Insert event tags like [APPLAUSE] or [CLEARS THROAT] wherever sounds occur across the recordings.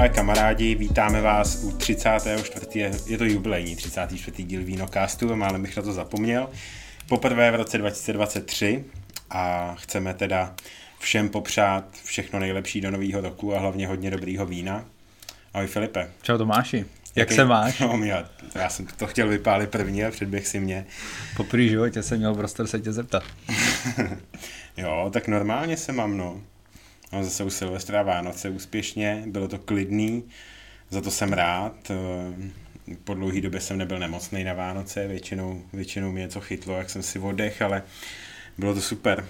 přátelé, kamarádi, vítáme vás u 34. je to jubilejní 34. díl Vínokastu, málem bych na to zapomněl. Poprvé v roce 2023 a chceme teda všem popřát všechno nejlepší do nového roku a hlavně hodně dobrýho vína. Ahoj Filipe. Čau Tomáši. Jak Jaký... se máš? No, já, já jsem to chtěl vypálit první a předběh si mě. Po první životě jsem měl prostor se tě zeptat. [LAUGHS] jo, tak normálně se mám, no. No, zase u Silvestra Vánoce úspěšně, bylo to klidný, za to jsem rád. Eh, po dlouhé době jsem nebyl nemocný na Vánoce, většinou, většinou mě něco chytlo, jak jsem si oddech, ale bylo to super.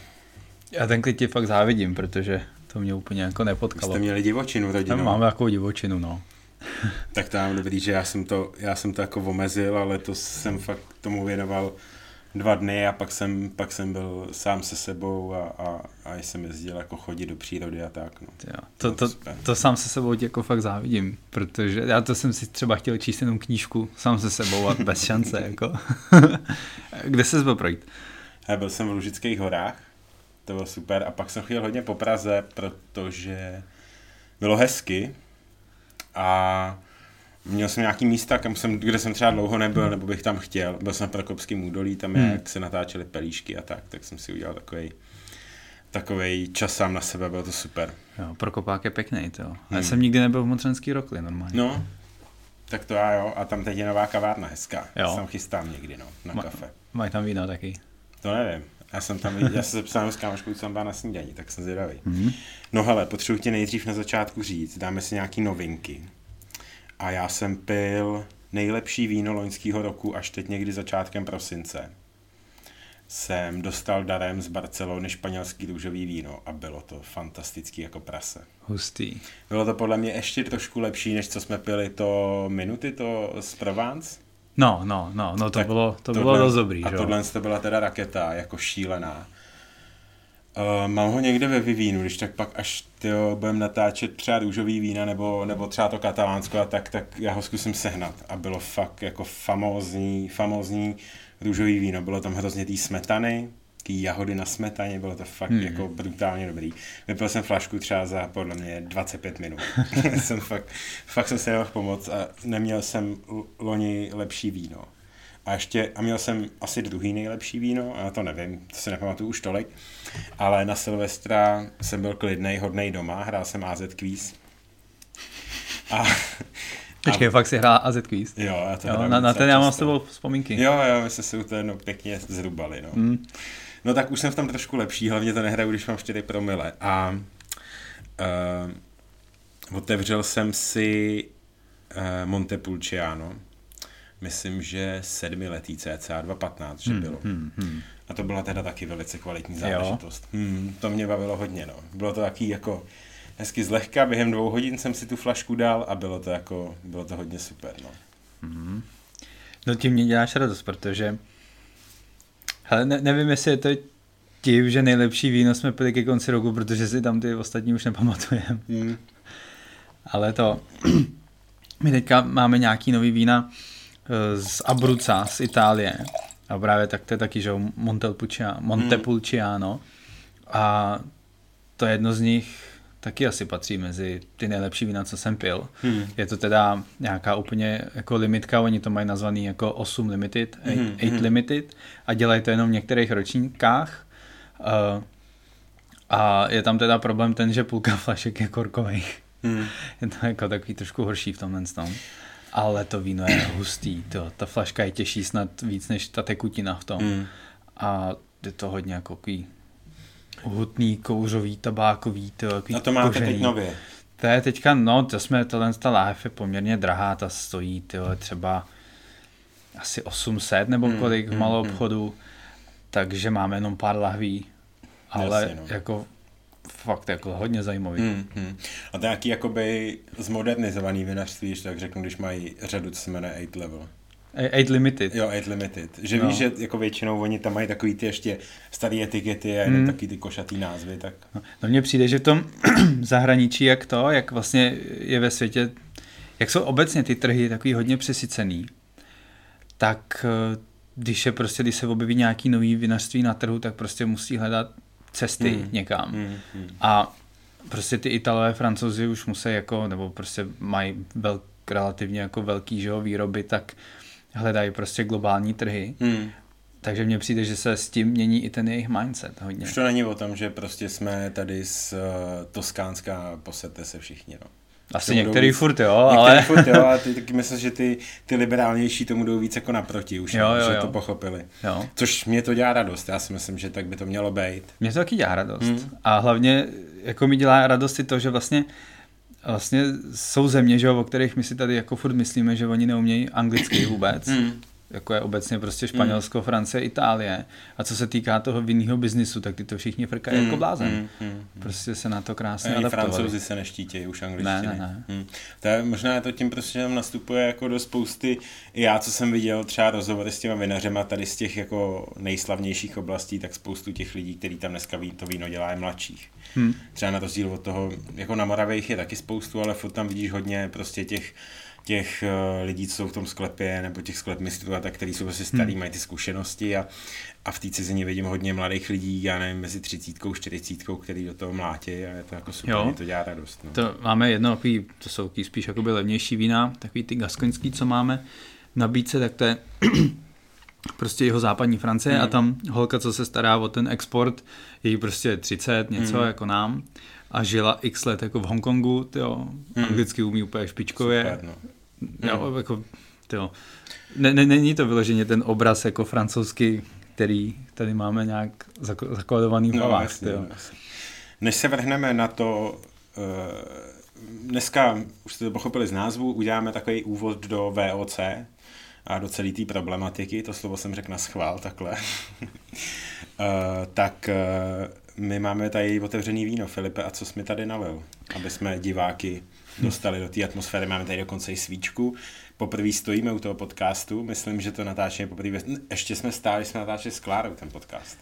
Já ten klid ti fakt závidím, protože to mě úplně jako nepotkalo. Jste měli divočinu rodinou. Tam máme takovou divočinu, no. tak to mám dobrý, že já jsem to, já jsem to jako omezil, ale to jsem fakt tomu věnoval dva dny a pak jsem, pak jsem byl sám se sebou a, a, a jsem jezdil jako chodit do přírody a tak. No. Jo, to, to, to, to, sám se sebou tě jako fakt závidím, protože já to jsem si třeba chtěl číst jenom knížku sám se sebou a bez šance. [LAUGHS] Jako. [LAUGHS] Kde se byl projít? Já byl jsem v Lužických horách, to bylo super a pak jsem chodil hodně po Praze, protože bylo hezky a Měl jsem nějaký místa, kam jsem, kde jsem třeba dlouho nebyl, nebo bych tam chtěl. Byl jsem v Prokopském údolí, tam je, hmm. jak se natáčely pelíšky a tak, tak jsem si udělal takový takový čas sám na sebe, bylo to super. Jo, Prokopák je pěkný, to. Hmm. Já jsem nikdy nebyl v Motřenský rokli normálně. No, tak to já jo, a tam teď je nová kavárna hezká. Jo. Tam chystám někdy, no, na Ma- kafe. Mají tam víno taky? To nevím. Já jsem tam, já se zepsal s kámoškou, co tam byla na snídaní, tak jsem zvědavý. Mm-hmm. No hele, potřebuji ti nejdřív na začátku říct, dáme si nějaký novinky a já jsem pil nejlepší víno loňského roku až teď někdy začátkem prosince. Jsem dostal darem z Barcelony španělský růžový víno a bylo to fantastický jako prase. Hustý. Bylo to podle mě ještě trošku lepší, než co jsme pili to minuty, to z Provence. No, no, no, no to tak bylo, to tohle, bylo dost dobrý. A tohle to byla teda raketa, jako šílená. Uh, mám ho někde ve Vivínu, když tak pak až tyjo, budem natáčet třeba růžový vína nebo, nebo třeba to katalánsko a tak, tak já ho zkusím sehnat. A bylo fakt jako famózní, famózní růžový víno. Bylo tam hrozně té smetany, tý jahody na smetaně, bylo to fakt hmm. jako brutálně dobrý. Vypil jsem flašku třeba za podle mě 25 minut. [LAUGHS] [LAUGHS] jsem fakt, fakt jsem se nemohl pomoct a neměl jsem loni lepší víno. A ještě, a měl jsem asi druhý nejlepší víno, a to nevím, to si nepamatuju už tolik, ale na Silvestra jsem byl klidnej, hodnej doma, hrál jsem AZ Quiz. A, [LAUGHS] Počkej, a, fakt si hrál AZ Quiz? Jo, já to jo, na, na ten já mám s tebou vzpomínky. Jo, jo, my jsme si to jednou pěkně zrubali, no. Mm. No tak už jsem v tom trošku lepší, hlavně to nehraju, když mám 4 promile. A uh, otevřel jsem si uh, Montepulciano, myslím, že sedmiletý cca 2.15, že hmm, bylo. Hmm, hmm. A to byla teda taky velice kvalitní záležitost. Hmm, to mě bavilo hodně, no. Bylo to taky jako hezky zlehka, během dvou hodin jsem si tu flašku dal a bylo to jako, bylo to hodně super, no. Hmm. No tím mě děláš radost, protože hele, ne, nevím, jestli je to tím, že nejlepší víno jsme pili ke konci roku, protože si tam ty ostatní už nepamatujeme. Hmm. Ale to, my teďka máme nějaký nový vína, z Abruzza, z Itálie. A právě tak to je taky, že Montepulciano. Hmm. A to je jedno z nich taky asi patří mezi ty nejlepší vína, co jsem pil. Hmm. Je to teda nějaká úplně jako limitka, oni to mají nazvaný jako 8 limited, 8 hmm. hmm. limited a dělají to jenom v některých ročníkách. Uh, a je tam teda problém ten, že půlka [LAUGHS] flašek je korkových. Hmm. Je to jako takový trošku horší v tomhle tom. Ale to víno je hustý, to, ta flaška je těžší snad víc než ta tekutina v tom. Mm. A je to hodně jako takový hutný, kouřový, tabákový. To, A to máte teď nově? To je teďka, no, to jsme, tohle ta láhev je poměrně drahá, ta stojí tyhle, třeba asi 800 nebo mm, kolik v mm, malou mm. obchodu, takže máme jenom pár lahví, ale Jasně, no. jako fakt jako hodně zajímavý. Hmm, hmm. A to nějaký jakoby zmodernizovaný vinařství, tak řeknu, když mají řadu, co se jmenuje 8 level. 8 Limited. Jo, 8 Limited. Že no. víš, že jako většinou oni tam mají takový ty ještě staré etikety a mm. takový ty košatý názvy. Tak... No, no mně přijde, že v tom [CLEARS THROAT] zahraničí, jak to, jak vlastně je ve světě, jak jsou obecně ty trhy takový hodně přesycený, tak eh, když je prostě, když se objeví nějaký nový vinařství na trhu, tak prostě musí hledat cesty hmm. někam. Hmm. Hmm. A prostě ty Italové, Francouzi už musí jako, nebo prostě mají velk, relativně jako velký že jo, výroby, tak hledají prostě globální trhy. Hmm. Takže mně přijde, že se s tím mění i ten jejich mindset hodně. Už to není o tom, že prostě jsme tady z uh, Toskánska, posete se všichni, no. Asi některý víc, furt jo, ale... Některý furt jo, a ty taky myslím, že ty, ty liberálnější tomu jdou víc jako naproti už, jo, jo, že jo. to pochopili. Jo. Což mě to dělá radost, já si myslím, že tak by to mělo být. Mě to taky dělá radost. Hmm. A hlavně jako mi dělá radost i to, že vlastně vlastně jsou země, že, o kterých my si tady jako furt myslíme, že oni neumějí anglicky vůbec. Hmm jako je obecně prostě Španělsko, mm. Francie, Itálie. A co se týká toho vinného biznisu, tak ty to všichni frkají mm. jako blázen. Mm. Mm. Prostě se na to krásně Ani francouzi se neštítějí už angličtiny. Ne, ne, ne. Mm. To je, možná to tím prostě nastupuje jako do spousty, i já, co jsem viděl třeba rozhovory s těma vinařema tady z těch jako nejslavnějších oblastí, tak spoustu těch lidí, kteří tam dneska ví, to víno dělá, je mladších. Hmm. Třeba na rozdíl od toho, jako na Moravě je taky spoustu, ale furt tam vidíš hodně prostě těch těch uh, lidí, co jsou v tom sklepě, nebo těch sklepmistrů a tak, který jsou prostě starý, hmm. mají ty zkušenosti a, a v té cizině vidím hodně mladých lidí, já nevím, mezi třicítkou, čtyřicítkou, který do toho mlátí a je to jako super, jo. to dělá radost. No. To máme jedno, takový, to jsou takový spíš jakoby levnější vína, takový ty gaskoňský, co máme v nabídce, tak to je prostě jeho západní Francie hmm. a tam holka, co se stará o ten export, je jí prostě 30, něco hmm. jako nám a žila x let jako v Hongkongu, jo, hmm. anglicky umí úplně špičkově. Super, no. Jo, hmm. jako, tyjo. Ne, ne, není to vyloženě ten obraz jako francouzský, který tady máme nějak zakladovaný v no, hlavách. No, jasně. Než se vrhneme na to, uh, dneska, už jste to pochopili z názvu, uděláme takový úvod do VOC a do celé té problematiky, to slovo jsem řekl na schvál takhle. uh, [LAUGHS] tak uh, my máme tady otevřený víno, Filipe, a co jsi mi tady nalil? Aby jsme diváky dostali do té atmosféry. Máme tady dokonce i svíčku. Poprvé stojíme u toho podcastu. Myslím, že to natáčíme poprvé. Ještě jsme stáli, jsme natáčeli s Klárou ten podcast.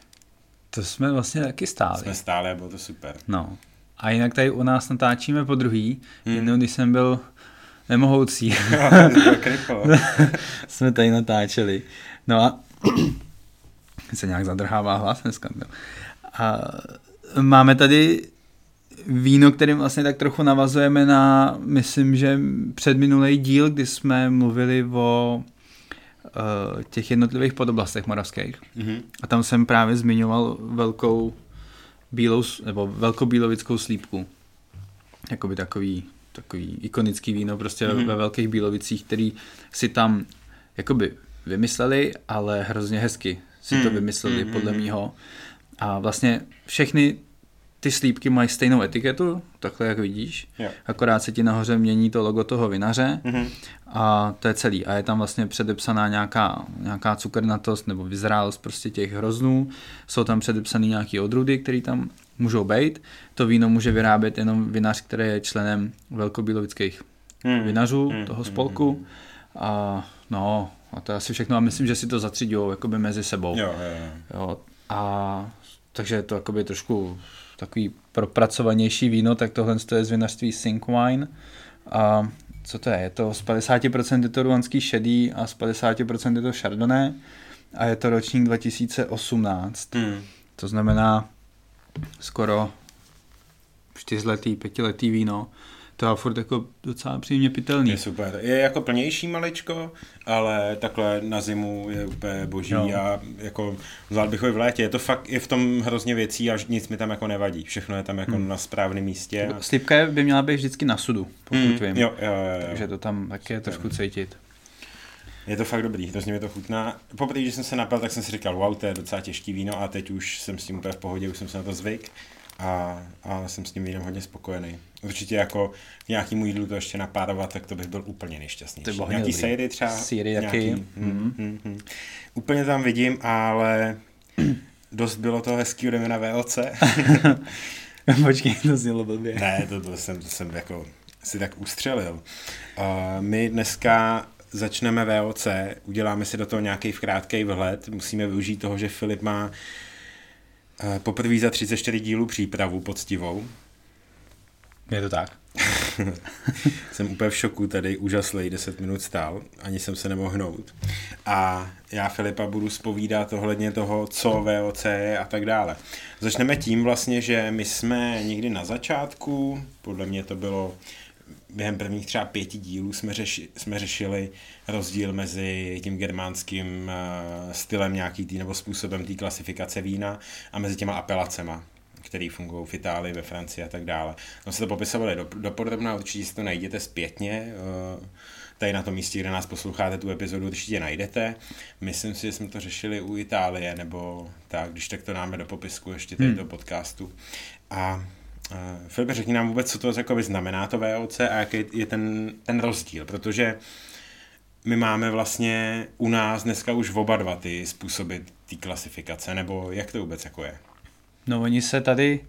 To jsme vlastně taky stáli. Jsme stáli a bylo to super. No. A jinak tady u nás natáčíme po druhý. Hmm. Jednou, když jsem byl nemohoucí. [LAUGHS] [LAUGHS] [LAUGHS] jsme tady natáčeli. No a [CLEARS THROAT] se nějak zadrhává hlas dneska. No. A máme tady víno, kterým vlastně tak trochu navazujeme na, myslím, že předminulý díl, kdy jsme mluvili o uh, těch jednotlivých podoblastech moravských. Mm-hmm. A tam jsem právě zmiňoval velkou bílou, nebo velkobílovickou slípku. Jakoby takový, takový ikonický víno prostě mm-hmm. ve velkých bílovicích, který si tam jakoby vymysleli, ale hrozně hezky si mm-hmm. to mhm. vymysleli mm-hmm. podle mýho. A vlastně všechny ty slípky mají stejnou etiketu, takhle jak vidíš, jo. akorát se ti nahoře mění to logo toho vinaře mm-hmm. a to je celý. A je tam vlastně předepsaná nějaká, nějaká cukrnatost nebo vyzrálost prostě těch hroznů, jsou tam předepsané nějaké odrůdy, které tam můžou být. To víno může vyrábět jenom vinař, který je členem velkobílovických mm. vinařů mm. toho spolku. Mm. A no, a to je asi všechno. A myslím, že si to zatřídí jakoby mezi sebou. Jo, jo, jo. jo a takže je to jakoby trošku takový propracovanější víno, tak tohle je z vinařství Sink Wine. A co to je? Je to z 50% je to ruanský šedý a z 50% je to chardonnay a je to ročník 2018. Hmm. To znamená skoro čtyřletý, pětiletý víno to je furt jako docela příjemně pitelný. Je super. Je jako plnější maličko, ale takhle na zimu je úplně boží jo. a jako vzal bych ho i v létě. Je to fakt, je v tom hrozně věcí a nic mi tam jako nevadí. Všechno je tam jako hmm. na správném místě. A... Slipka by měla být vždycky na sudu, pokud hmm. vím. Jo, jo, jo, jo. Takže to tam taky je trošku cítit. Je to fakt dobrý, hrozně mi to chutná. Poprvé, když jsem se napil, tak jsem si říkal, wow, to je docela těžký víno a teď už jsem s tím úplně v pohodě, už jsem se na to zvyk a, a jsem s tím vínem hodně spokojený. Určitě jako k nějakému jídlu to ještě napárovat, tak to bych byl úplně nejšťastnější. To Nějaký sejry třeba. Sýry taky. mm, mm, mm. Úplně tam vidím, ale dost bylo to hezký ode na VLC. [LAUGHS] Počkej, to znělo blbě. ne, to, to, jsem, to jsem jako si tak ustřelil. Uh, my dneska začneme VOC, uděláme si do toho nějaký krátký vhled, musíme využít toho, že Filip má uh, poprvé za 34 dílů přípravu poctivou. Je to tak. [LAUGHS] jsem úplně v šoku tady, úžaslej, 10 minut stál, ani jsem se nemohl hnout. A já Filipa budu spovídat ohledně toho, co VOC je a tak dále. Začneme tím vlastně, že my jsme někdy na začátku, podle mě to bylo během prvních třeba pěti dílů jsme, řeši, jsme řešili rozdíl mezi tím germánským uh, stylem nějaký tý, nebo způsobem té klasifikace vína a mezi těma apelacema, které fungují v Itálii, ve Francii a tak dále. No se to popisovali do, dopodrobná, určitě si to najděte zpětně, uh, tady na tom místě, kde nás posloucháte, tu epizodu určitě najdete. Myslím si, že jsme to řešili u Itálie, nebo tak, když tak to dáme do popisku ještě tady hmm. podcastu. A Uh, Filipe, řekni nám vůbec, co to jako znamená to VOC a jaký je ten, ten rozdíl, protože my máme vlastně u nás dneska už oba dva ty způsoby té klasifikace, nebo jak to vůbec jako je? No oni se tady,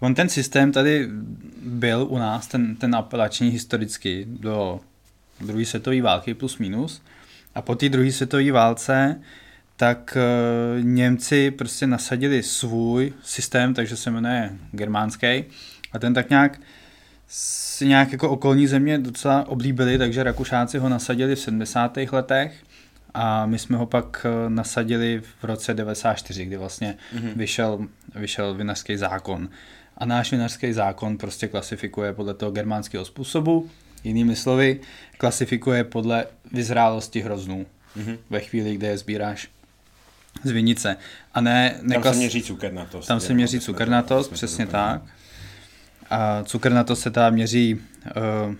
on ten systém tady byl u nás, ten, ten apelační historicky do druhé světové války plus minus a po té druhé světové válce tak uh, Němci prostě nasadili svůj systém, takže se jmenuje germánský a ten tak nějak si nějak jako okolní země docela oblíbili, takže Rakušáci ho nasadili v 70. letech a my jsme ho pak eh, nasadili v roce 94, kdy vlastně mm-hmm. vyšel, vyšel vinařský zákon. A náš vinařský zákon prostě klasifikuje podle toho germánského způsobu, jinými slovy, klasifikuje podle vyzrálosti hroznů mm-hmm. ve chvíli, kdy je sbíráš z vinice. A ne, neklas... Tam se měří cukernatost. Tam se měří cukernatost, přesně tak. A cukernatost se tam měří... Uh,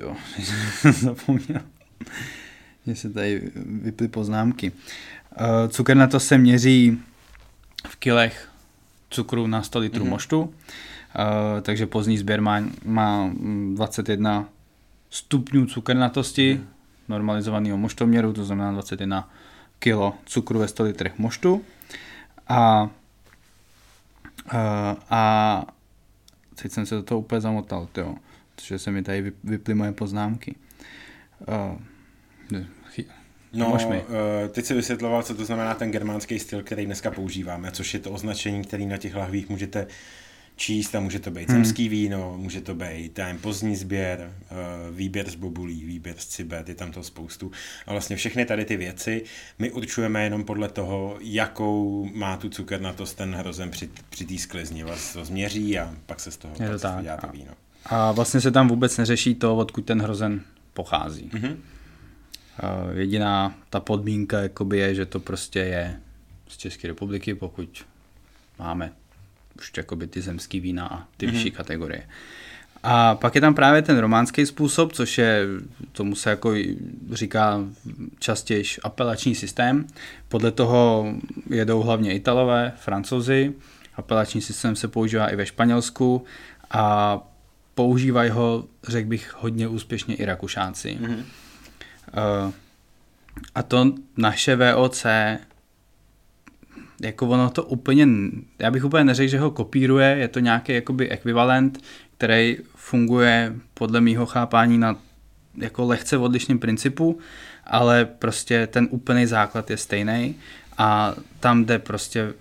jo, [LAUGHS] zapomněl. Mně se tady vyply poznámky. Uh, cukernatost se měří v kilech cukru na 100 litrů mm-hmm. moštu, uh, takže pozdní sběr má, má 21 stupňů cukernatosti mm. normalizovaného moštoměru, to znamená 21 kilo cukru ve 100 litrech moštu a, a, a teď jsem se do toho úplně zamotal, tyjo, protože se mi tady vyply moje poznámky. Uh, No, mi. teď se vysvětloval, co to znamená ten germánský styl, který dneska používáme, což je to označení, který na těch lahvích můžete číst a může to být hmm. zemský víno, může to být ten pozdní sběr, eh, výběr z bobulí, výběr z cibet, je tam to spoustu. A vlastně všechny tady ty věci my určujeme jenom podle toho, jakou má tu cukernatost ten hrozen při, při té sklizni. Vás to změří a pak se z toho, je to tak. dělá to víno. A vlastně se tam vůbec neřeší to, odkud ten hrozen pochází. Mm-hmm. Jediná ta podmínka jakoby je, že to prostě je z České republiky, pokud máme už jakoby ty zemský vína a ty mm-hmm. vyšší kategorie. A pak je tam právě ten románský způsob, což je, tomu se jako říká častěji apelační systém. Podle toho jedou hlavně Italové, Francouzi. Apelační systém se používá i ve Španělsku a používají ho, řekl bych, hodně úspěšně i Rakušáci. Mm-hmm. A to naše VOC jako ono to úplně, já bych úplně neřekl, že ho kopíruje, je to nějaký jakoby ekvivalent, který funguje podle mýho chápání na jako lehce odlišném principu, ale prostě ten úplný základ je stejný a tam jde prostě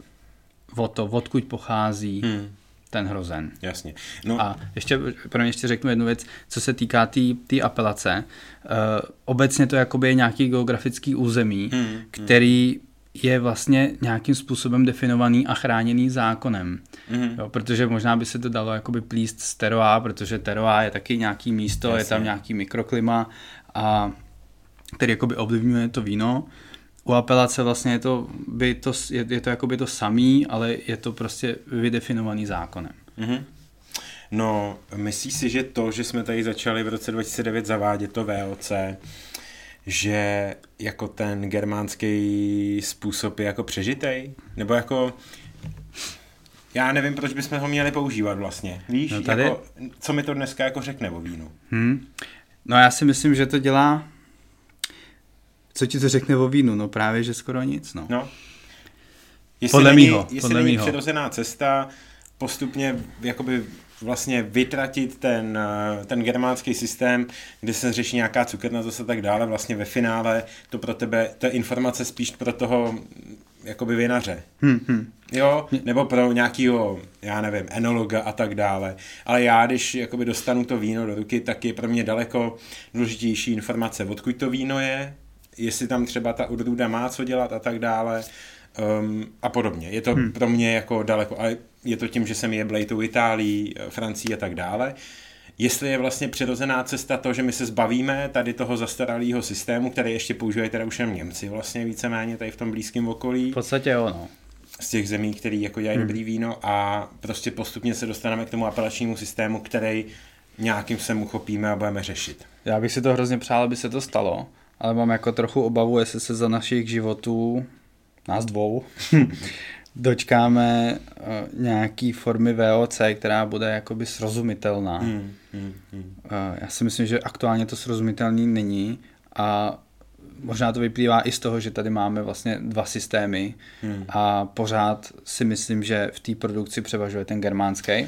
o to, odkud pochází hmm. ten hrozen. Jasně. No. A ještě, pro mě ještě řeknu jednu věc, co se týká té tý, tý apelace. Uh, obecně to jakoby je nějaký geografický území, hmm. hmm. Je vlastně nějakým způsobem definovaný a chráněný zákonem. Mm-hmm. Jo, protože možná by se to dalo jakoby plíst z teroá, protože teroá je taky nějaký místo, Jasně. je tam nějaký mikroklima, a který jakoby ovlivňuje to víno. U apelace vlastně je to, by to, je, je to jakoby to samý, ale je to prostě vydefinovaný zákonem. Mm-hmm. No, myslíš si, že to, že jsme tady začali v roce 2009 zavádět to VOC, že jako ten germánský způsob je jako přežitej? Nebo jako já nevím, proč bychom ho měli používat vlastně. Víš, no tady... jako, co mi to dneska jako řekne o vínu? Hmm. No já si myslím, že to dělá co ti to řekne o vínu? No právě, že skoro nic, no. no. Jestli podle není, mýho, jestli podle není mýho. přirozená cesta postupně jakoby vlastně vytratit ten, eh, ten germánský systém, kde se řeší nějaká cukernatost a tak dále, vlastně ve finále to pro tebe, to je informace spíš pro toho jakoby vinaře. Hmm, hmm. Jo, nebo pro nějakýho, já nevím, enologa a tak dále. Ale já, když jakoby dostanu to víno do ruky, tak je pro mě daleko důležitější informace, odkud to víno je, jestli tam třeba ta odrůda má co dělat a tak dále um, a podobně. Je to hmm. pro mě jako daleko, ale je to tím, že jsem je tou Itálií, Francii a tak dále. Jestli je vlastně přirozená cesta to, že my se zbavíme tady toho zastaralého systému, který ještě používají teda už jen Němci vlastně víceméně tady v tom blízkém okolí. V podstatě jo, no z těch zemí, který jako dělají hmm. dobrý víno a prostě postupně se dostaneme k tomu apelačnímu systému, který nějakým se uchopíme a budeme řešit. Já bych si to hrozně přál, aby se to stalo, ale mám jako trochu obavu, jestli se za našich životů, nás dvou, [LAUGHS] dočkáme uh, nějaký formy VOC, která bude jakoby srozumitelná. Hmm, hmm, hmm. Uh, já si myslím, že aktuálně to srozumitelný není a možná to vyplývá i z toho, že tady máme vlastně dva systémy hmm. a pořád si myslím, že v té produkci převažuje ten germánský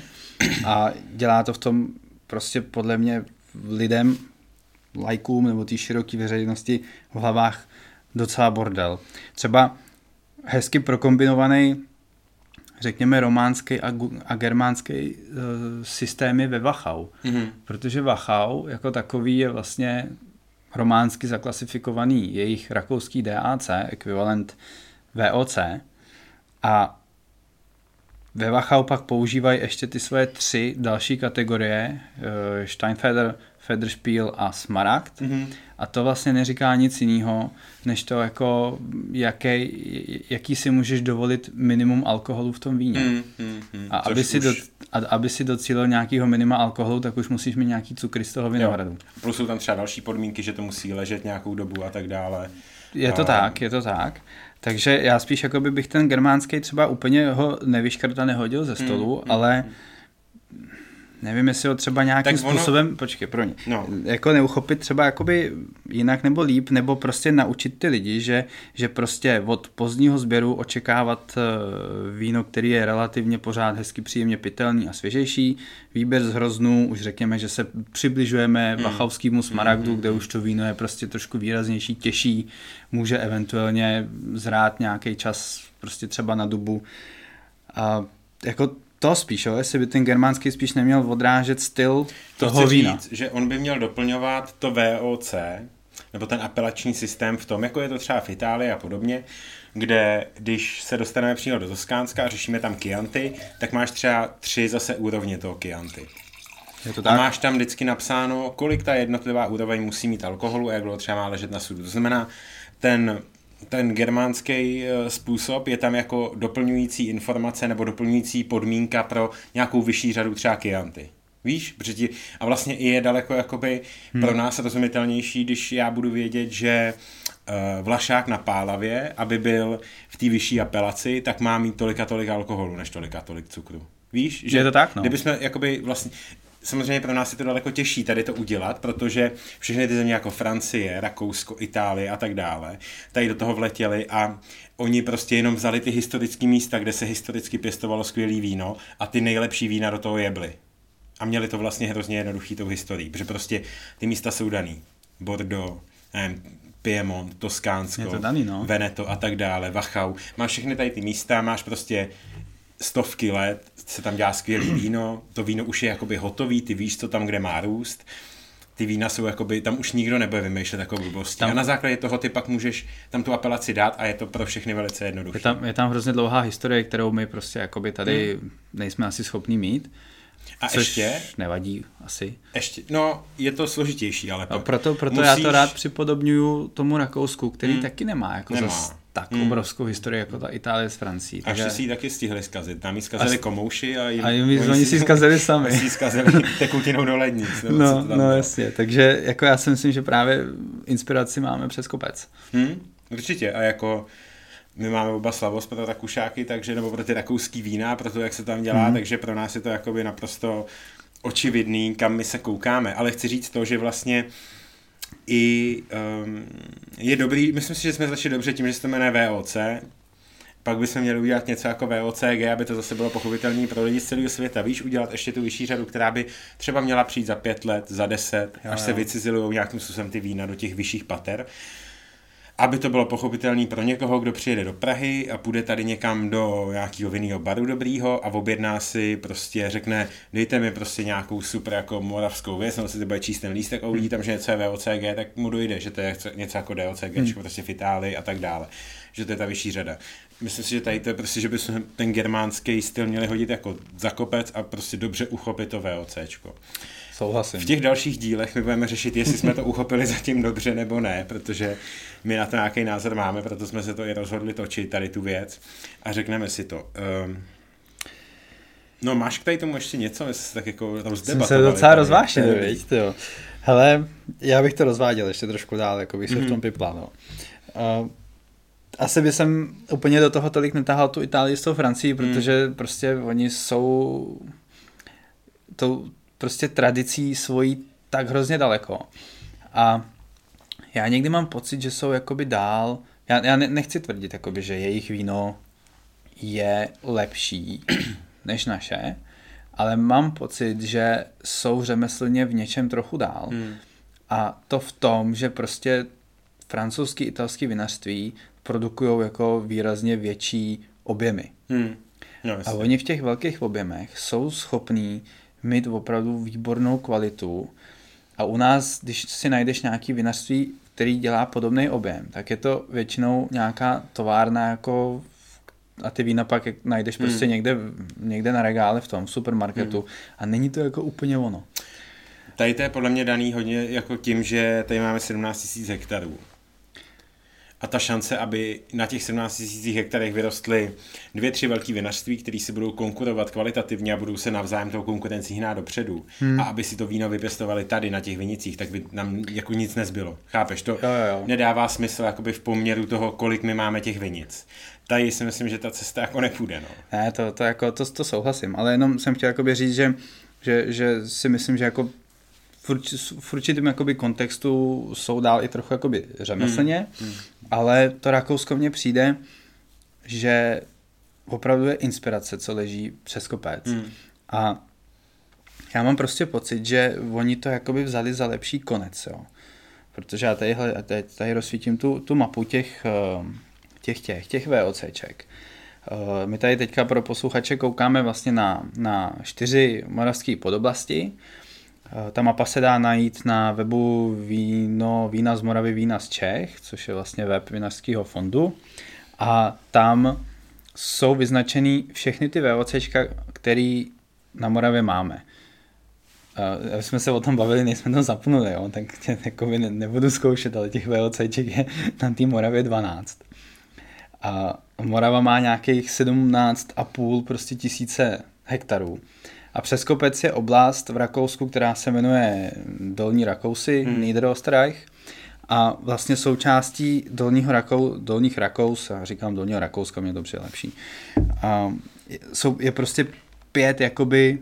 a dělá to v tom prostě podle mě lidem, lajkům nebo té široké veřejnosti v hlavách docela bordel. Třeba hezky prokombinovaný řekněme románský a, a germánský uh, systémy ve Wachau. Mm-hmm. Protože Wachau jako takový je vlastně románsky zaklasifikovaný jejich rakouský DAC, ekvivalent VOC, a ve Wachau pak používají ještě ty svoje tři další kategorie, eh, Steinfeder, Federspiel a Smaragd. Mm-hmm. A to vlastně neříká nic jiného, než to jako, jaký, jaký si můžeš dovolit minimum alkoholu v tom víně. Mm, mm, mm. A aby si, už... do, a, aby si docílil nějakého minima alkoholu, tak už musíš mít nějaký cukry z toho vinohradu. Jo. Plus jsou tam třeba další podmínky, že to musí ležet nějakou dobu a tak dále. Je to a... tak, je to tak. Takže já spíš jako bych ten germánský třeba úplně ho nevyškrtal, nehodil ze stolu, mm, ale mm nevím, jestli ho třeba nějakým tak ono... způsobem, počkej, pro ně, no. jako neuchopit třeba jakoby jinak nebo líp, nebo prostě naučit ty lidi, že, že prostě od pozdního sběru očekávat eh, víno, který je relativně pořád hezky příjemně pitelný a svěžejší, výběr z hroznů, už řekněme, že se přibližujeme hmm. Bachavskému smaragdu, hmm. kde už to víno je prostě trošku výraznější, těžší, může eventuálně zrát nějaký čas prostě třeba na dubu. A jako to spíš, jo? jestli by ten germánský spíš neměl odrážet styl to toho vína. Říct, že on by měl doplňovat to VOC, nebo ten apelační systém v tom, jako je to třeba v Itálii a podobně, kde když se dostaneme přímo do Toskánska a řešíme tam Chianti, tak máš třeba tři zase úrovně toho Chianti. Je to tak? A máš tam vždycky napsáno, kolik ta jednotlivá úroveň musí mít alkoholu a jak dlouho třeba má ležet na sudu. To znamená, ten ten germánský eh, způsob je tam jako doplňující informace nebo doplňující podmínka pro nějakou vyšší řadu třeba Chianti. Víš? Ti, a vlastně i je daleko jakoby hmm. pro nás rozumitelnější, když já budu vědět, že uh, vlašák na pálavě, aby byl v té vyšší apelaci, tak má mít tolika tolik alkoholu, než tolika tolik cukru. Víš? Že je to tak, no. Kdybychom jakoby vlastně, samozřejmě pro nás je to daleko těžší tady to udělat, protože všechny ty země jako Francie, Rakousko, Itálie a tak dále, tady do toho vletěli a oni prostě jenom vzali ty historické místa, kde se historicky pěstovalo skvělý víno a ty nejlepší vína do toho jebly. A měli to vlastně hrozně jednoduchý tou historií, protože prostě ty místa jsou daný. Bordeaux, nevím, Piemont, Toskánsko, daný, no. Veneto a tak dále, Wachau. Máš všechny tady ty místa, máš prostě stovky let se tam dělá skvělý [CLEARS THROAT] víno, to víno už je jakoby hotový, ty víš, co tam kde má růst, ty vína jsou jakoby, tam už nikdo nebude vymýšlet jako blbosti. Tam, a na základě toho ty pak můžeš tam tu apelaci dát a je to pro všechny velice jednoduché. Je tam, je tam hrozně dlouhá historie, kterou my prostě jakoby tady hmm. nejsme asi schopní mít. A Což ještě? nevadí asi. Ještě, no, je to složitější, ale no, proto, proto musíš... já to rád připodobňuju tomu Rakousku, který hmm. taky nemá jako nemá. Zas tak hmm. obrovskou historii jako ta Itálie s Francií. A takže... si ji taky stihli zkazit. Tam ji zkazili a... komouši a, jim, a jim, oni, oni si zkazili sami. si zkazili [LAUGHS] tekutinou do lednic. No, no jasně. Takže jako já si myslím, že právě inspiraci máme přes kopec. Hmm, určitě. A jako my máme oba slavost pro Rakušáky, takže, nebo pro ty rakouský vína, pro to, jak se tam dělá, hmm. takže pro nás je to jakoby naprosto očividný, kam my se koukáme. Ale chci říct to, že vlastně i um, je dobrý, myslím si, že jsme začali dobře tím, že se to jmenuje VOC, pak bychom měli udělat něco jako VOCG, aby to zase bylo pochopitelné pro lidi z celého světa. Víš, udělat ještě tu vyšší řadu, která by třeba měla přijít za pět let, za deset, jo, až jo. se vycizilují nějakým způsobem ty vína do těch vyšších pater. Aby to bylo pochopitelné pro někoho, kdo přijede do Prahy a půjde tady někam do nějakého vinného baru dobrýho a objedná si prostě řekne, dejte mi prostě nějakou super jako moravskou věc, nebo si to bude číst ten lístek a uvidí tam, že něco je VOCG, tak mu dojde, že to je něco jako DOCG, hmm. prostě v Itálii a tak dále, že to je ta vyšší řada. Myslím si, že tady to je prostě, že bychom ten germánský styl měli hodit jako za kopec a prostě dobře uchopit to VOCčko. Souhlasím. V těch dalších dílech my budeme řešit, jestli jsme to [LAUGHS] uchopili zatím dobře nebo ne, protože my na to nějaký názor máme, proto jsme se to i rozhodli točit, tady tu věc. A řekneme si to. Um, no máš k tady tomu ještě něco, my jsme tak jako rozdebatovali. Jsem se docela rozvášnil, víš, jo. Hele, já bych to rozváděl ještě trošku dál, jako bych se mm-hmm. v tom mhm. pipla, no. Uh, asi by jsem úplně do toho tolik netahal tu Itálii s tou Francií, protože mm. prostě oni jsou tou prostě tradicí svojí tak hrozně daleko. A já někdy mám pocit, že jsou jakoby dál, já, já nechci tvrdit, jakoby, že jejich víno je lepší [CLEARS THROAT] než naše, ale mám pocit, že jsou řemeslně v něčem trochu dál. Hmm. A to v tom, že prostě francouzský, italský vinařství produkují jako výrazně větší objemy. Hmm. No, a oni v těch velkých objemech jsou schopní mít opravdu výbornou kvalitu a u nás, když si najdeš nějaký vinařství, který dělá podobný objem, tak je to většinou nějaká továrna jako a ty vína pak najdeš hmm. prostě někde, někde na regále v tom supermarketu hmm. a není to jako úplně ono. Tady to je podle mě daný hodně jako tím, že tady máme 17 000 hektarů a ta šance, aby na těch 17 000 hektarech vyrostly dvě, tři velké vinařství, které si budou konkurovat kvalitativně a budou se navzájem tou konkurencí hnát dopředu hmm. a aby si to víno vypěstovali tady na těch vinicích, tak by nám jako nic nezbylo. Chápeš? To jo, jo, jo. nedává smysl jakoby v poměru toho, kolik my máme těch vinic. Tady si myslím, že ta cesta jako nepůjde. No. Ne, to, to, jako, to, to souhlasím, ale jenom jsem chtěl říct, že, že, že si myslím, že jako v, určitém jakoby kontextu jsou dál i trochu jakoby řemeslně. Hmm. ale to Rakousko mně přijde, že opravdu je inspirace, co leží přes kopec. Hmm. A já mám prostě pocit, že oni to jakoby vzali za lepší konec, jo. Protože já tady, tady, tady rozsvítím tu, tu mapu těch, eh, těch, těch, těch VOCček. Eh, my tady teďka pro posluchače koukáme vlastně na, na čtyři moravské podoblasti. Eh, ta mapa se dá najít na webu víno, vína z Moravy, vína z Čech, což je vlastně web vinařského fondu. A tam jsou vyznačeny všechny ty VOCčka, které na Moravě máme. Uh, jsme se o tom bavili, nejsme to zapnuli, jo? tak jako ne, nebudu zkoušet, ale těch VOCček je na té Moravě 12. A Morava má nějakých 17,5 prostě tisíce hektarů. A přes kopec je oblast v Rakousku, která se jmenuje Dolní Rakousy, hmm. Niederösterreich. A vlastně součástí Dolního Rakou, Dolních Rakous, a říkám Dolního Rakouska, mě to přijde lepší, a jsou, je prostě pět jakoby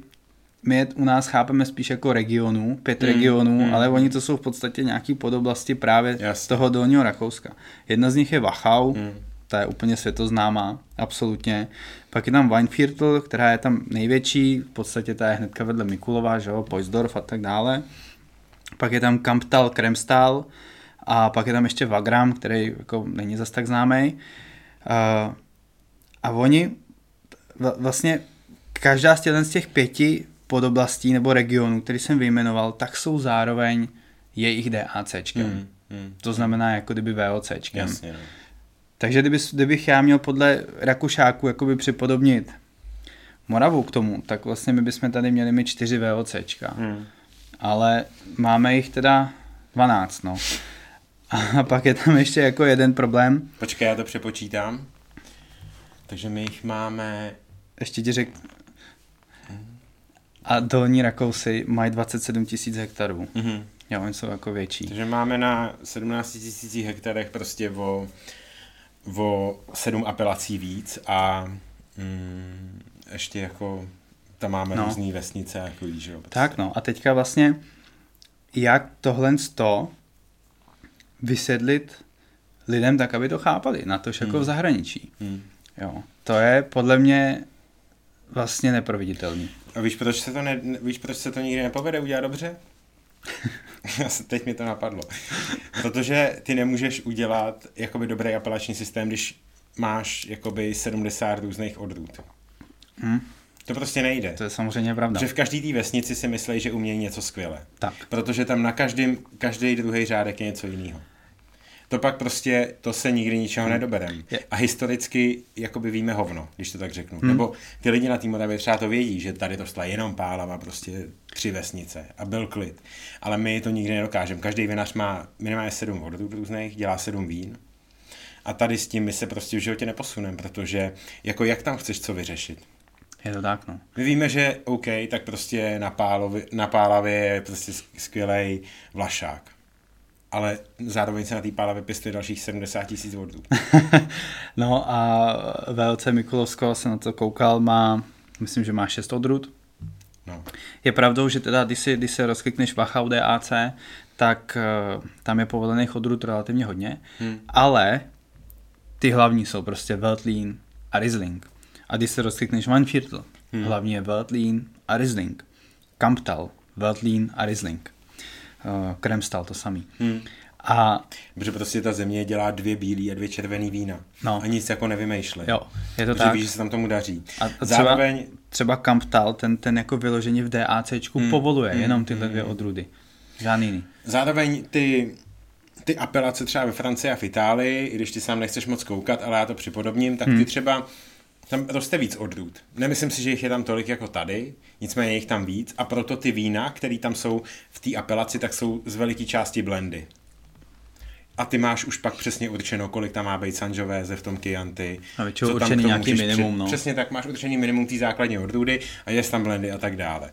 my je u nás chápeme spíš jako regionů, pět hmm, regionů, hmm. ale oni to jsou v podstatě nějaký podoblasti právě Jasně. z toho dolního Rakouska. Jedna z nich je Wachau, hmm ta je úplně světoznámá, absolutně. Pak je tam Weinviertel, která je tam největší, v podstatě ta je hnedka vedle Mikulova, že jo, Poisdorf a tak dále. Pak je tam Kamptal, Kremstal a pak je tam ještě Wagram, který jako není zas tak známý. A, a oni vlastně každá z těch, z těch pěti podoblastí nebo regionů, který jsem vyjmenoval, tak jsou zároveň jejich DACčkem. Hmm, hmm. To znamená jako kdyby VOCčkem. Jasně, no. Takže kdyby, kdybych já měl podle Rakušáku jakoby připodobnit Moravu k tomu, tak vlastně my bychom tady měli mít čtyři VOCčka. Hmm. Ale máme jich teda 12, no. A pak je tam ještě jako jeden problém. Počkej, já to přepočítám. Takže my jich máme... Ještě ti řek... A dolní Rakousy mají 27 tisíc hektarů. Mm-hmm. Jo, oni jsou jako větší. Takže máme na 17 tisících hektarech prostě o o sedm apelací víc a mm, ještě jako tam máme no. různé vesnice, jako víš, jo. Prostě. Tak no a teďka vlastně jak tohle to vysvětlit lidem tak, aby to chápali, na to jako hmm. v zahraničí. Hmm. Jo. To je podle mě vlastně neproveditelný. A víš, proč se to, ne, víš, proč se to nikdy nepovede udělat dobře? [LAUGHS] [LAUGHS] Teď mi to napadlo. Protože ty nemůžeš udělat jakoby dobrý apelační systém, když máš jakoby 70 různých odrůd. Hmm. To prostě nejde. To je samozřejmě pravda. Že v každé té vesnici si myslí, že umějí něco skvěle. Tak. Protože tam na každém, každý druhý řádek je něco jiného. To pak prostě, to se nikdy ničeho hmm. nedoberem. A historicky jakoby víme hovno, když to tak řeknu. Hmm. Nebo ty lidi na té Moravě třeba to vědí, že tady to stala jenom pálava, prostě tři vesnice a byl klid. Ale my to nikdy nedokážeme. Každý vinař má minimálně sedm odrůd různých, dělá sedm vín. A tady s tím my se prostě v životě neposuneme, protože jako jak tam chceš co vyřešit? Je to tak, no. My víme, že OK, tak prostě na, Pálovi, na Pálavě je prostě skvělý vlašák. Ale zároveň se na té Pálavě pěstuje dalších 70 tisíc vodů. [LAUGHS] no a VLC Mikulovsko se na to koukal, má, myslím, že má 6 odrůd. No. Je pravdou, že teda, když si, když se rozklikneš Wachau DAC, tak uh, tam je povolených odrůd relativně hodně, hmm. ale ty hlavní jsou prostě Veltlín a Riesling. A když se rozklikneš Weinviertel, hmm. hlavně je Veltlín a Riesling. Kamptal, Veltlín a Riesling. Uh, Kremstal to samý. Hmm. A... Protože prostě ta země dělá dvě bílé a dvě červené vína. No. A nic jako nevymýšlej. Jo, je to Protože tak. víš, že se tam tomu daří. A třeba, Zároveň... třeba Kamptal, ten, ten jako vyloženě v DACčku hmm. povoluje hmm. jenom tyhle hmm. dvě odrůdy. Žádný jiný. Zároveň ty ty apelace třeba ve Francii a v Itálii, i když ty sám nechceš moc koukat, ale já to připodobním, tak ty hmm. třeba tam roste víc odrůd. Nemyslím si, že jich je tam tolik jako tady, nicméně jich tam víc a proto ty vína, které tam jsou v té apelaci, tak jsou z veliké části blendy. A ty máš už pak přesně určeno, kolik tam má být Sangiovese v tom Chianti. A většinou určený nějaký minimum, no. Přesně tak, máš určený minimum té základní odrůdy a je tam blendy a tak dále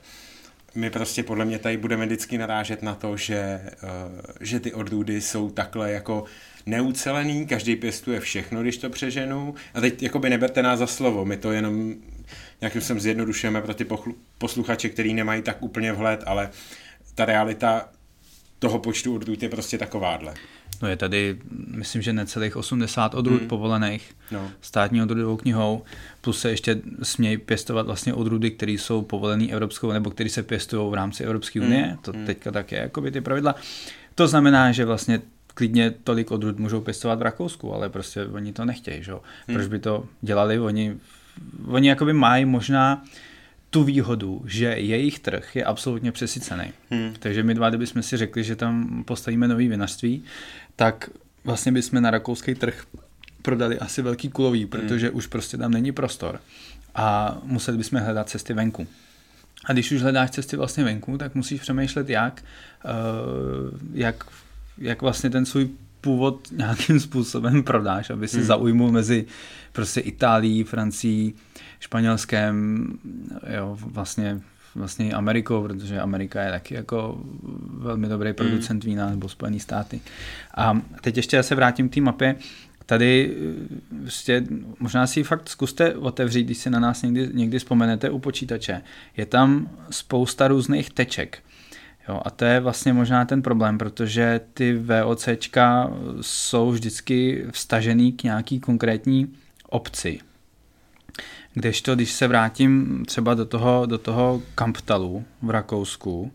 my prostě podle mě tady budeme vždycky narážet na to, že, uh, že ty odrůdy jsou takhle jako neucelený, každý pěstuje všechno, když to přeženu. A teď jakoby neberte nás za slovo, my to jenom nějakým sem zjednodušujeme pro ty posluchače, který nemají tak úplně vhled, ale ta realita toho počtu odrůd je prostě takováhle. No je tady, myslím, že necelých 80 odrůd hmm. povolených no. státní odrůdovou knihou, plus se ještě smějí pěstovat vlastně odrůdy, které jsou povolené Evropskou, nebo které se pěstují v ráci Evropské unie, hmm. to hmm. teďka tak je, jakoby ty pravidla. To znamená, že vlastně klidně tolik odrůd můžou pěstovat v Rakousku, ale prostě oni to nechtějí, že? Hmm. Proč by to dělali? Oni, oni jakoby mají možná tu výhodu, že jejich trh je absolutně přesycený. Hmm. Takže my dva, kdybychom si řekli, že tam postavíme nový vinařství, tak vlastně bychom na rakouský trh prodali asi velký kulový, hmm. protože hmm. už prostě tam není prostor a museli bychom hledat cesty venku. A když už hledáš cesty vlastně venku, tak musíš přemýšlet, jak, uh, jak, jak vlastně ten svůj původ nějakým způsobem [LAUGHS] prodáš, aby si hmm. zaujmul mezi prostě Itálií, Francií, Španělskem, jo, vlastně vlastně Amerikou, protože Amerika je taky jako velmi dobrý producent mm. vína, nebo Spojené státy. A teď ještě se vrátím k té mapě. Tady prostě, možná si ji fakt zkuste otevřít, když si na nás někdy, někdy vzpomenete u počítače. Je tam spousta různých teček. Jo, a to je vlastně možná ten problém, protože ty VOCčka jsou vždycky vstažený k nějaký konkrétní obci. Kdežto, když se vrátím třeba do toho, do toho Kamptalu v Rakousku,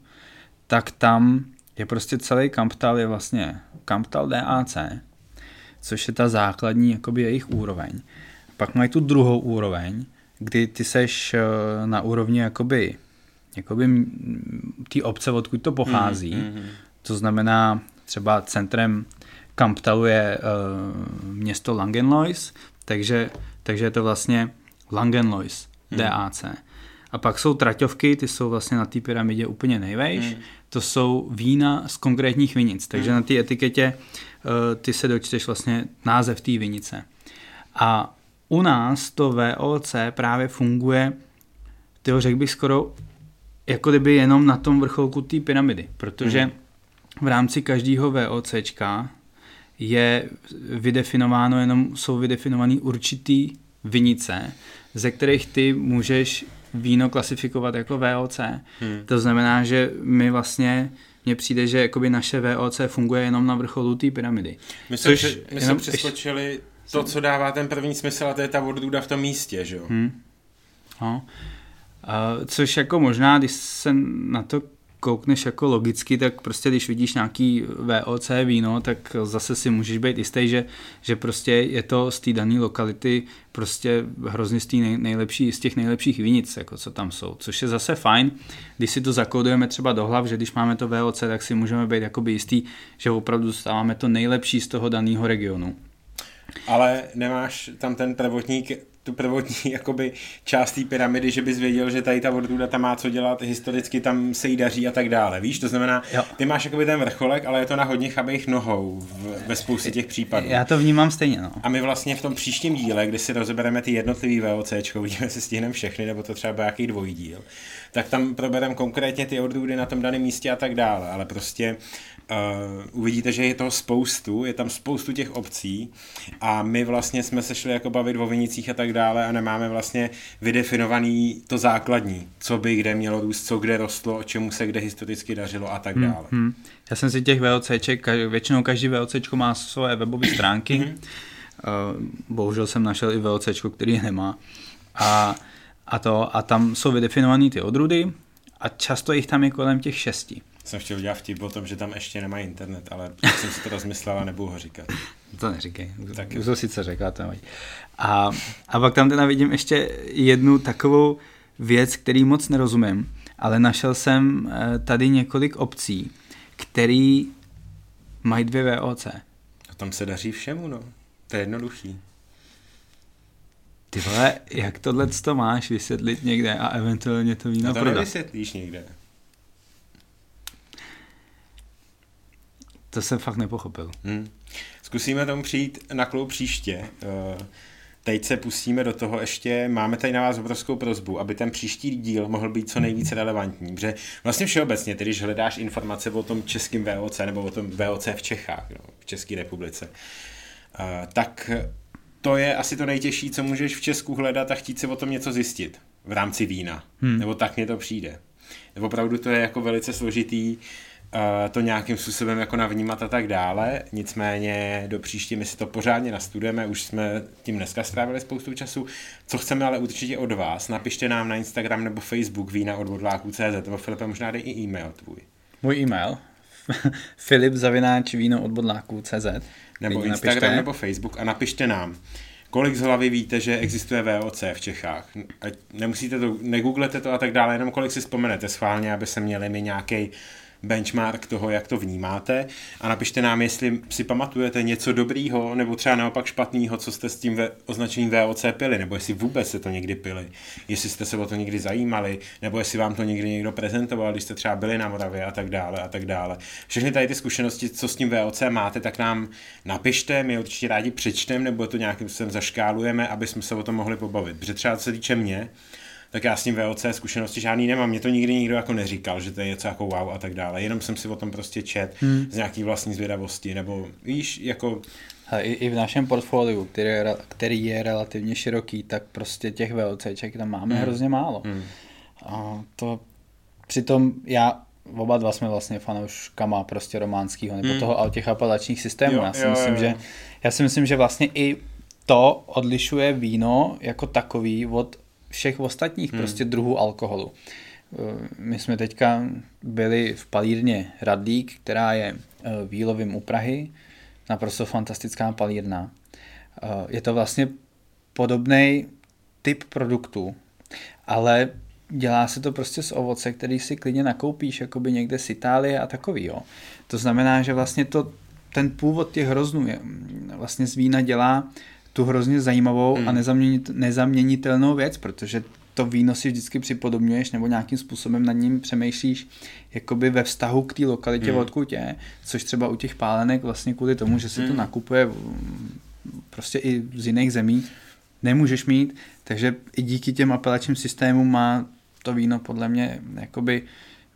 tak tam je prostě celý Kamptal je vlastně Kamptal DAC, což je ta základní jakoby jejich úroveň. Pak mají tu druhou úroveň, kdy ty seš eh, na úrovni jakoby, jakoby té obce, odkud to pochází. Mm-hmm. To znamená třeba centrem Kamptalu je uh, město Langenlois, takže, takže je to vlastně Langenlois, hmm. DAC. A pak jsou traťovky, ty jsou vlastně na té pyramidě úplně nejvejš. Hmm. To jsou vína z konkrétních vinic. Takže hmm. na té etiketě uh, ty se dočteš vlastně název té vinice. A u nás to VOC právě funguje, tyho řekl bych skoro, jako kdyby jenom na tom vrcholku té pyramidy, protože hmm. v rámci každého VOCčka je vydefinováno, jenom jsou vydefinovaný určitý vinice, ze kterých ty můžeš víno klasifikovat jako VOC. Hmm. To znamená, že my vlastně mně přijde, že jakoby naše VOC funguje jenom na vrcholu té pyramidy. My jsme, Což my jsme přeskočili to, co dává ten první smysl, a to je ta odrůda v tom místě, že jo? Hmm. No. Což jako možná, když se na to koukneš jako logicky, tak prostě když vidíš nějaký VOC víno, tak zase si můžeš být jistý, že, že prostě je to z té dané lokality prostě hrozně z, nej, nejlepší, z těch nejlepších vinic, jako co tam jsou, což je zase fajn, když si to zakodujeme třeba do hlav, že když máme to VOC, tak si můžeme být jakoby jistý, že opravdu dostáváme to nejlepší z toho daného regionu. Ale nemáš tam ten prvotník tu prvotní [LAUGHS] jakoby, část té pyramidy, že bys věděl, že tady ta odrůda tam má co dělat, historicky tam se jí daří a tak dále. Víš, to znamená, jo. ty máš jakoby ten vrcholek, ale je to na hodně chabých nohou v, ve spoustě těch případů. Já to vnímám stejně, no. A my vlastně v tom příštím díle, kdy si rozebereme ty jednotlivý VOC, uvidíme, jestli stihneme všechny, nebo to třeba nějaký dvojí díl, tak tam probereme konkrétně ty odrůdy na tom daném místě a tak dále. Ale prostě Uh, uvidíte, že je toho spoustu, je tam spoustu těch obcí a my vlastně jsme se šli jako bavit o vinicích a tak dále a nemáme vlastně vydefinovaný to základní, co by kde mělo růst, co kde rostlo, o čemu se kde historicky dařilo a tak dále. Hmm, hmm. Já jsem si těch VOCček, většinou každý VOCčko má svoje webové stránky, uh, bohužel jsem našel i VOCčko, který je nemá a, a, to, a tam jsou vydefinované ty odrudy a často jich tam je kolem těch šesti jsem chtěl udělat vtip o tom, že tam ještě nemá internet, ale [LAUGHS] jsem si to rozmyslel a nebudu ho říkat. To neříkej, tak už to sice řekla, to a, a pak tam teda vidím ještě jednu takovou věc, který moc nerozumím, ale našel jsem eh, tady několik obcí, který mají dvě VOC. A tam se daří všemu, no. To je jednoduchý. Ty vole, jak tohle to máš vysvětlit někde a eventuálně to víno prodat? to nevysvětlíš někde. To jsem fakt nepochopil. Hmm. Zkusíme tomu přijít na klub příště. Eh, teď se pustíme do toho ještě, máme tady na vás obrovskou prozbu, aby ten příští díl mohl být co nejvíce relevantní, protože vlastně všeobecně, tedy když hledáš informace o tom českém VOC nebo o tom VOC v Čechách, no, v České republice, eh, tak to je asi to nejtěžší, co můžeš v Česku hledat a chtít si o tom něco zjistit v rámci vína. Hmm. Nebo tak mně to přijde. Opravdu to je jako velice složitý to nějakým způsobem jako navnímat a tak dále. Nicméně do příště my si to pořádně nastudujeme, už jsme tím dneska strávili spoustu času. Co chceme ale určitě od vás, napište nám na Instagram nebo Facebook vína od vodláků.cz nebo Filipe možná dej i e-mail tvůj. Můj e-mail [LAUGHS] filip zavináč víno od bodláků.cz nebo Instagram napište. nebo Facebook a napište nám, kolik z hlavy víte, že existuje VOC v Čechách. Ať nemusíte to, negooglete to a tak dále, jenom kolik si vzpomenete schválně, aby se měli mi nějaký benchmark toho, jak to vnímáte a napište nám, jestli si pamatujete něco dobrýho nebo třeba naopak špatného, co jste s tím ve, označením VOC pili, nebo jestli vůbec se to někdy pili, jestli jste se o to někdy zajímali, nebo jestli vám to někdy někdo prezentoval, když jste třeba byli na Moravě a tak dále a tak dále. Všechny tady ty zkušenosti, co s tím VOC máte, tak nám napište, my určitě rádi přečtem, nebo to nějakým způsobem zaškálujeme, aby jsme se o tom mohli pobavit. Protože třeba co se týče mě, tak já s tím VOC zkušenosti žádný nemám. Mě to nikdy nikdo jako neříkal, že to je něco jako wow a tak dále. Jenom jsem si o tom prostě čet hmm. z nějaký vlastní zvědavosti, nebo víš, jako... A i, i v našem portfoliu, který je, který je relativně široký, tak prostě těch VOCček tam máme hmm. hrozně málo. Hmm. A to přitom já oba dva jsme vlastně fanouškama prostě románského nebo hmm. toho těch apelačních systémů. Jo, já, si jo, myslím, jo. Že, já si myslím, že vlastně i to odlišuje víno jako takový od všech ostatních hmm. prostě druhů alkoholu. Eh, my jsme teďka byli v palírně Radlík, která je eh, výlovým u Prahy, naprosto fantastická palírna. Eh, je to vlastně podobný typ produktu, ale dělá se to prostě z ovoce, který si klidně nakoupíš jakoby někde z Itálie a takový. Jo. To znamená, že vlastně to, ten původ těch hroznů je, vlastně z vína dělá tu hrozně zajímavou hmm. a nezaměnit, nezaměnitelnou věc, protože to víno si vždycky připodobňuješ nebo nějakým způsobem nad ním přemýšlíš jakoby ve vztahu k té lokalitě, hmm. odkud je, což třeba u těch pálenek vlastně kvůli tomu, že se hmm. to nakupuje prostě i z jiných zemí, nemůžeš mít, takže i díky těm apelačním systémům má to víno podle mě jakoby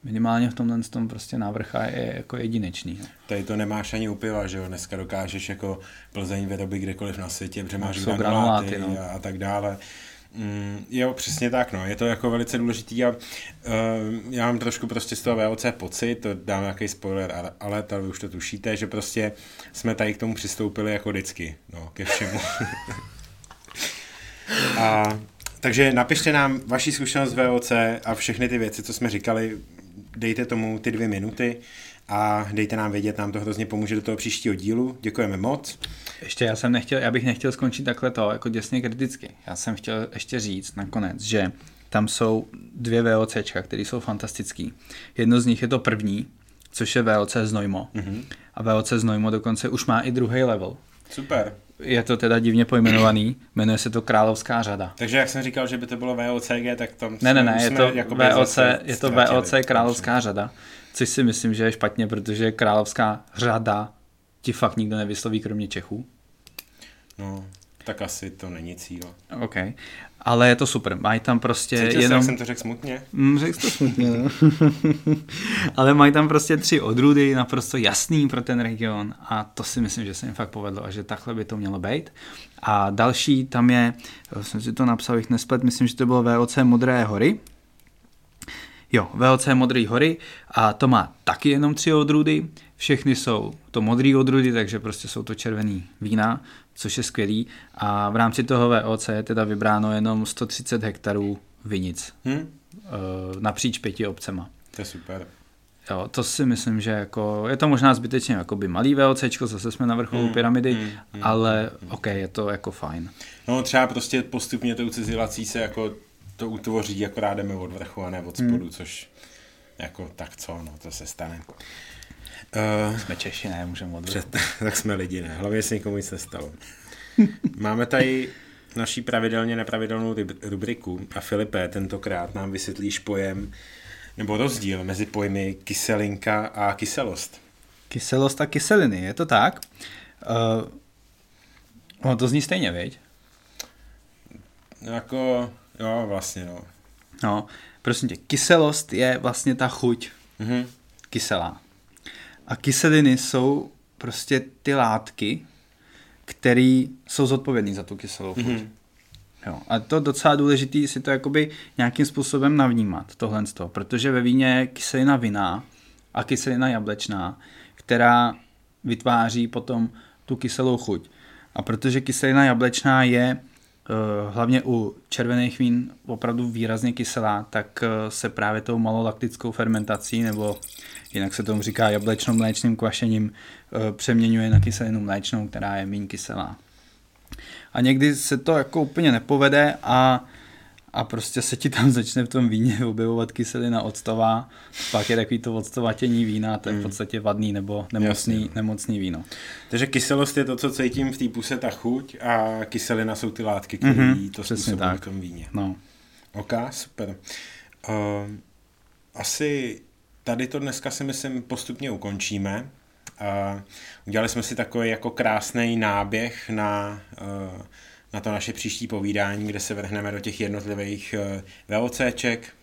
minimálně v tomhle tom prostě návrh je jako jedinečný. No. Tady to nemáš ani u piva, že jo? Dneska dokážeš jako Plzeň vyrobit kdekoliv na světě, protože máš no, granuláty, granuláty no. a, a tak dále. Mm, jo, přesně tak, no. Je to jako velice důležitý a uh, já mám trošku prostě z toho VOC pocit, to dám nějaký spoiler, ale, ale to už to tušíte, že prostě jsme tady k tomu přistoupili jako vždycky, no, ke všemu. [LAUGHS] a takže napište nám vaši zkušenost z VOC a všechny ty věci, co jsme říkali, dejte tomu ty dvě minuty a dejte nám vědět, nám to hrozně pomůže do toho příštího dílu. Děkujeme moc. Ještě já jsem nechtěl, já bych nechtěl skončit takhle to, jako děsně kriticky. Já jsem chtěl ještě říct nakonec, že tam jsou dvě VOCčka, které jsou fantastický. Jedno z nich je to první, což je VOC Znojmo. Mm-hmm. A VOC Znojmo dokonce už má i druhý level. Super. Je to teda divně pojmenovaný, jmenuje se to Královská řada. Takže jak jsem říkal, že by to bylo VOCG, tak tam Ne, ne, ne, je to, VOC, je to VOC Královská řada, což si myslím, že je špatně, protože Královská řada ti fakt nikdo nevysloví, kromě Čechů. No, tak asi to není cíl. OK. Ale je to super. Mají tam prostě Cítil jenom... jsem, jsem to řekl smutně? Mm, řekl to smutně, no. [LAUGHS] Ale mají tam prostě tři odrůdy, naprosto jasný pro ten region a to si myslím, že se jim fakt povedlo a že takhle by to mělo být. A další tam je, jsem si to napsal, jich nesplet, myslím, že to bylo VOC Modré hory, Jo, VLC Modrý hory a to má taky jenom tři odrůdy. Všechny jsou to modrý odrůdy, takže prostě jsou to červený vína, což je skvělý. A v rámci toho VOC je teda vybráno jenom 130 hektarů vinic hmm? napříč pěti obcema. To je super. Jo, to si myslím, že jako, je to možná zbytečně jakoby malý VOCčko, zase jsme na vrcholu hmm, pyramidy, hmm, hmm, ale hmm. ok, je to jako fajn. No třeba prostě postupně tou cizilací se jako to utvoří, akorát jdeme od vrchu a ne od spodu, hmm. což jako tak co, no to se stane. Uh, jsme Češi, ne, můžeme od před, [LAUGHS] Tak jsme lidi, ne, hlavně se nikomu nic nestalo. [LAUGHS] Máme tady naší pravidelně nepravidelnou rubriku a Filipe tentokrát nám vysvětlíš pojem nebo rozdíl mezi pojmy kyselinka a kyselost. Kyselost a kyseliny, je to tak? Uh, ono to zní stejně, viď? Jako, Jo, vlastně, no. No, prosím tě, kyselost je vlastně ta chuť mm-hmm. kyselá. A kyseliny jsou prostě ty látky, které jsou zodpovědné za tu kyselou chuť. Mm-hmm. Jo. A to docela důležité si to jakoby nějakým způsobem navnímat, tohle z toho, protože ve víně je kyselina vinná a kyselina jablečná, která vytváří potom tu kyselou chuť. A protože kyselina jablečná je Eh, hlavně u červených vín opravdu výrazně kyselá, tak eh, se právě tou malolaktickou fermentací, nebo jinak se tomu říká jablečno-mléčným kvašením, eh, přeměňuje na kyselinu mléčnou, která je méně kyselá. A někdy se to jako úplně nepovede a a prostě se ti tam [LAUGHS] začne v tom víně objevovat kyselina octová, pak je takový to octovatění vína, to je v hmm. podstatě vadný nebo nemocný, Jasně. nemocný víno. Takže kyselost je to, co cítím v té puse, ta chuť a kyselina jsou ty látky, které mm-hmm, to způsobují v tom víně. No. Ok, super. Uh, asi tady to dneska si myslím postupně ukončíme. Udělali jsme si takový jako krásný náběh na uh, na to naše příští povídání, kde se vrhneme do těch jednotlivých eh, VOCček,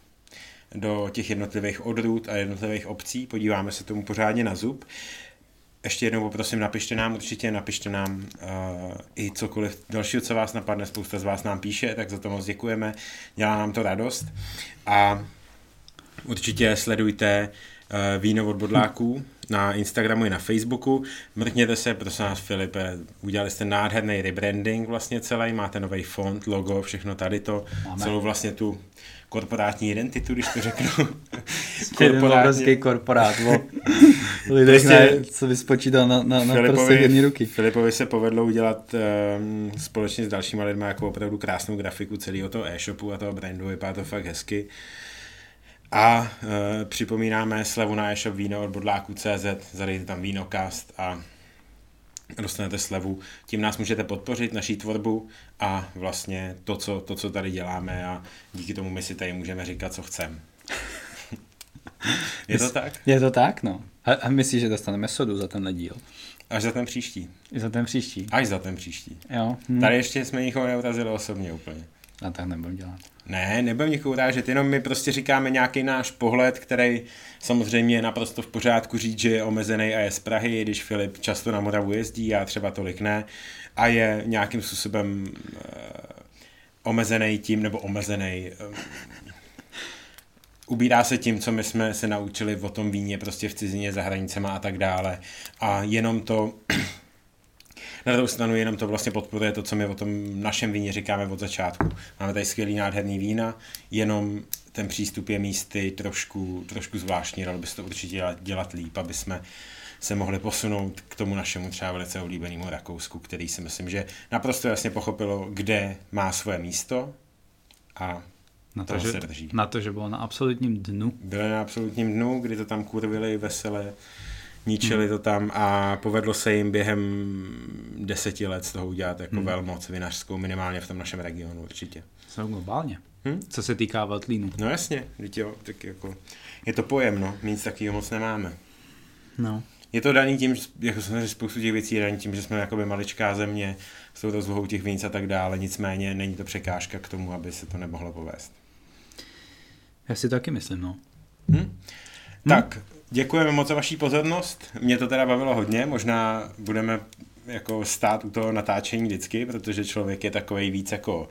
do těch jednotlivých odrůd a jednotlivých obcí, podíváme se tomu pořádně na zub. Ještě jednou poprosím, napište nám určitě, napište nám uh, i cokoliv dalšího, co vás napadne, spousta z vás nám píše, tak za to moc děkujeme, dělá nám to radost. A určitě sledujte uh, víno od bodláků, na Instagramu i na Facebooku. Mrkněte se, prosím nás Filipe, udělali jste nádherný rebranding vlastně celý, máte nový font, logo, všechno tady to, Máme. celou vlastně tu korporátní identitu, když to řeknu. [LAUGHS] Korporátní korporát, o [LAUGHS] lidech, prostě, co vyspočítal na, na, na Filipovi, jedné ruky. Filipovi se povedlo udělat um, společně s dalšíma lidmi jako opravdu krásnou grafiku celého toho e-shopu a toho brandu, vypadá to fakt hezky. A e, připomínáme slevu na e-shop víno od bodláku.cz, zadejte tam vínokast a dostanete slevu. Tím nás můžete podpořit, naší tvorbu a vlastně to co, to, co tady děláme a díky tomu my si tady můžeme říkat, co chceme. [LAUGHS] Je to tak? Je to tak, no. A, a myslíš, že dostaneme sodu za tenhle díl? Až za ten příští. I za ten příští. Až za ten příští. Jo. Hm. Tady ještě jsme nikoho neurazili osobně úplně. A tak nebudem dělat. Ne, nebudem nikoho urážet, jenom my prostě říkáme nějaký náš pohled, který samozřejmě je naprosto v pořádku říct, že je omezený a je z Prahy, když Filip často na Moravu jezdí, já třeba tolik ne, a je nějakým způsobem uh, omezený tím, nebo omezený, uh, ubírá se tím, co my jsme se naučili o tom víně prostě v cizině, za hranicema a tak dále. A jenom to na druhou stranu jenom to vlastně podporuje to, co my o tom našem víně říkáme od začátku. Máme tady skvělý nádherný vína, jenom ten přístup je místy trošku, trošku zvláštní, dalo by se to určitě dělat, dělat líp, aby jsme se mohli posunout k tomu našemu třeba velice oblíbenému Rakousku, který si myslím, že naprosto jasně pochopilo, kde má svoje místo a na to, že, se drží. Na to, že bylo na absolutním dnu. Byli na absolutním dnu, kdy to tam kurvili veselé, ničili hmm. to tam a povedlo se jim během deseti let z toho udělat jako hmm. velmoc vinařskou, minimálně v tom našem regionu určitě. Jsou globálně. Hmm? Co se týká Veltlínu. No jasně, jo, tak jako, je to pojem, no, nic takového moc nemáme. No. Je to daný tím, jako jsem spoustu těch věcí je daný tím, že jsme jakoby maličká země s tou rozlohou těch víc a tak dále, nicméně není to překážka k tomu, aby se to nemohlo povést. Já si taky myslím, no. Hm? Hm? Tak, děkujeme moc za vaši pozornost. Mě to teda bavilo hodně, možná budeme jako stát u toho natáčení vždycky, protože člověk je takový víc jako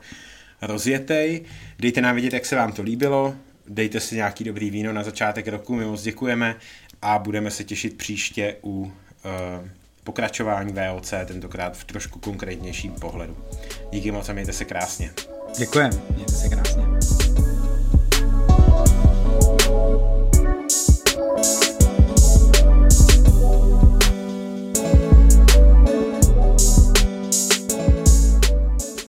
rozjetej. Dejte nám vědět, jak se vám to líbilo, dejte si nějaký dobrý víno na začátek roku, my moc děkujeme a budeme se těšit příště u uh, pokračování VOC, tentokrát v trošku konkrétnějším pohledu. Díky moc a mějte se krásně. Děkujeme, mějte se krásně.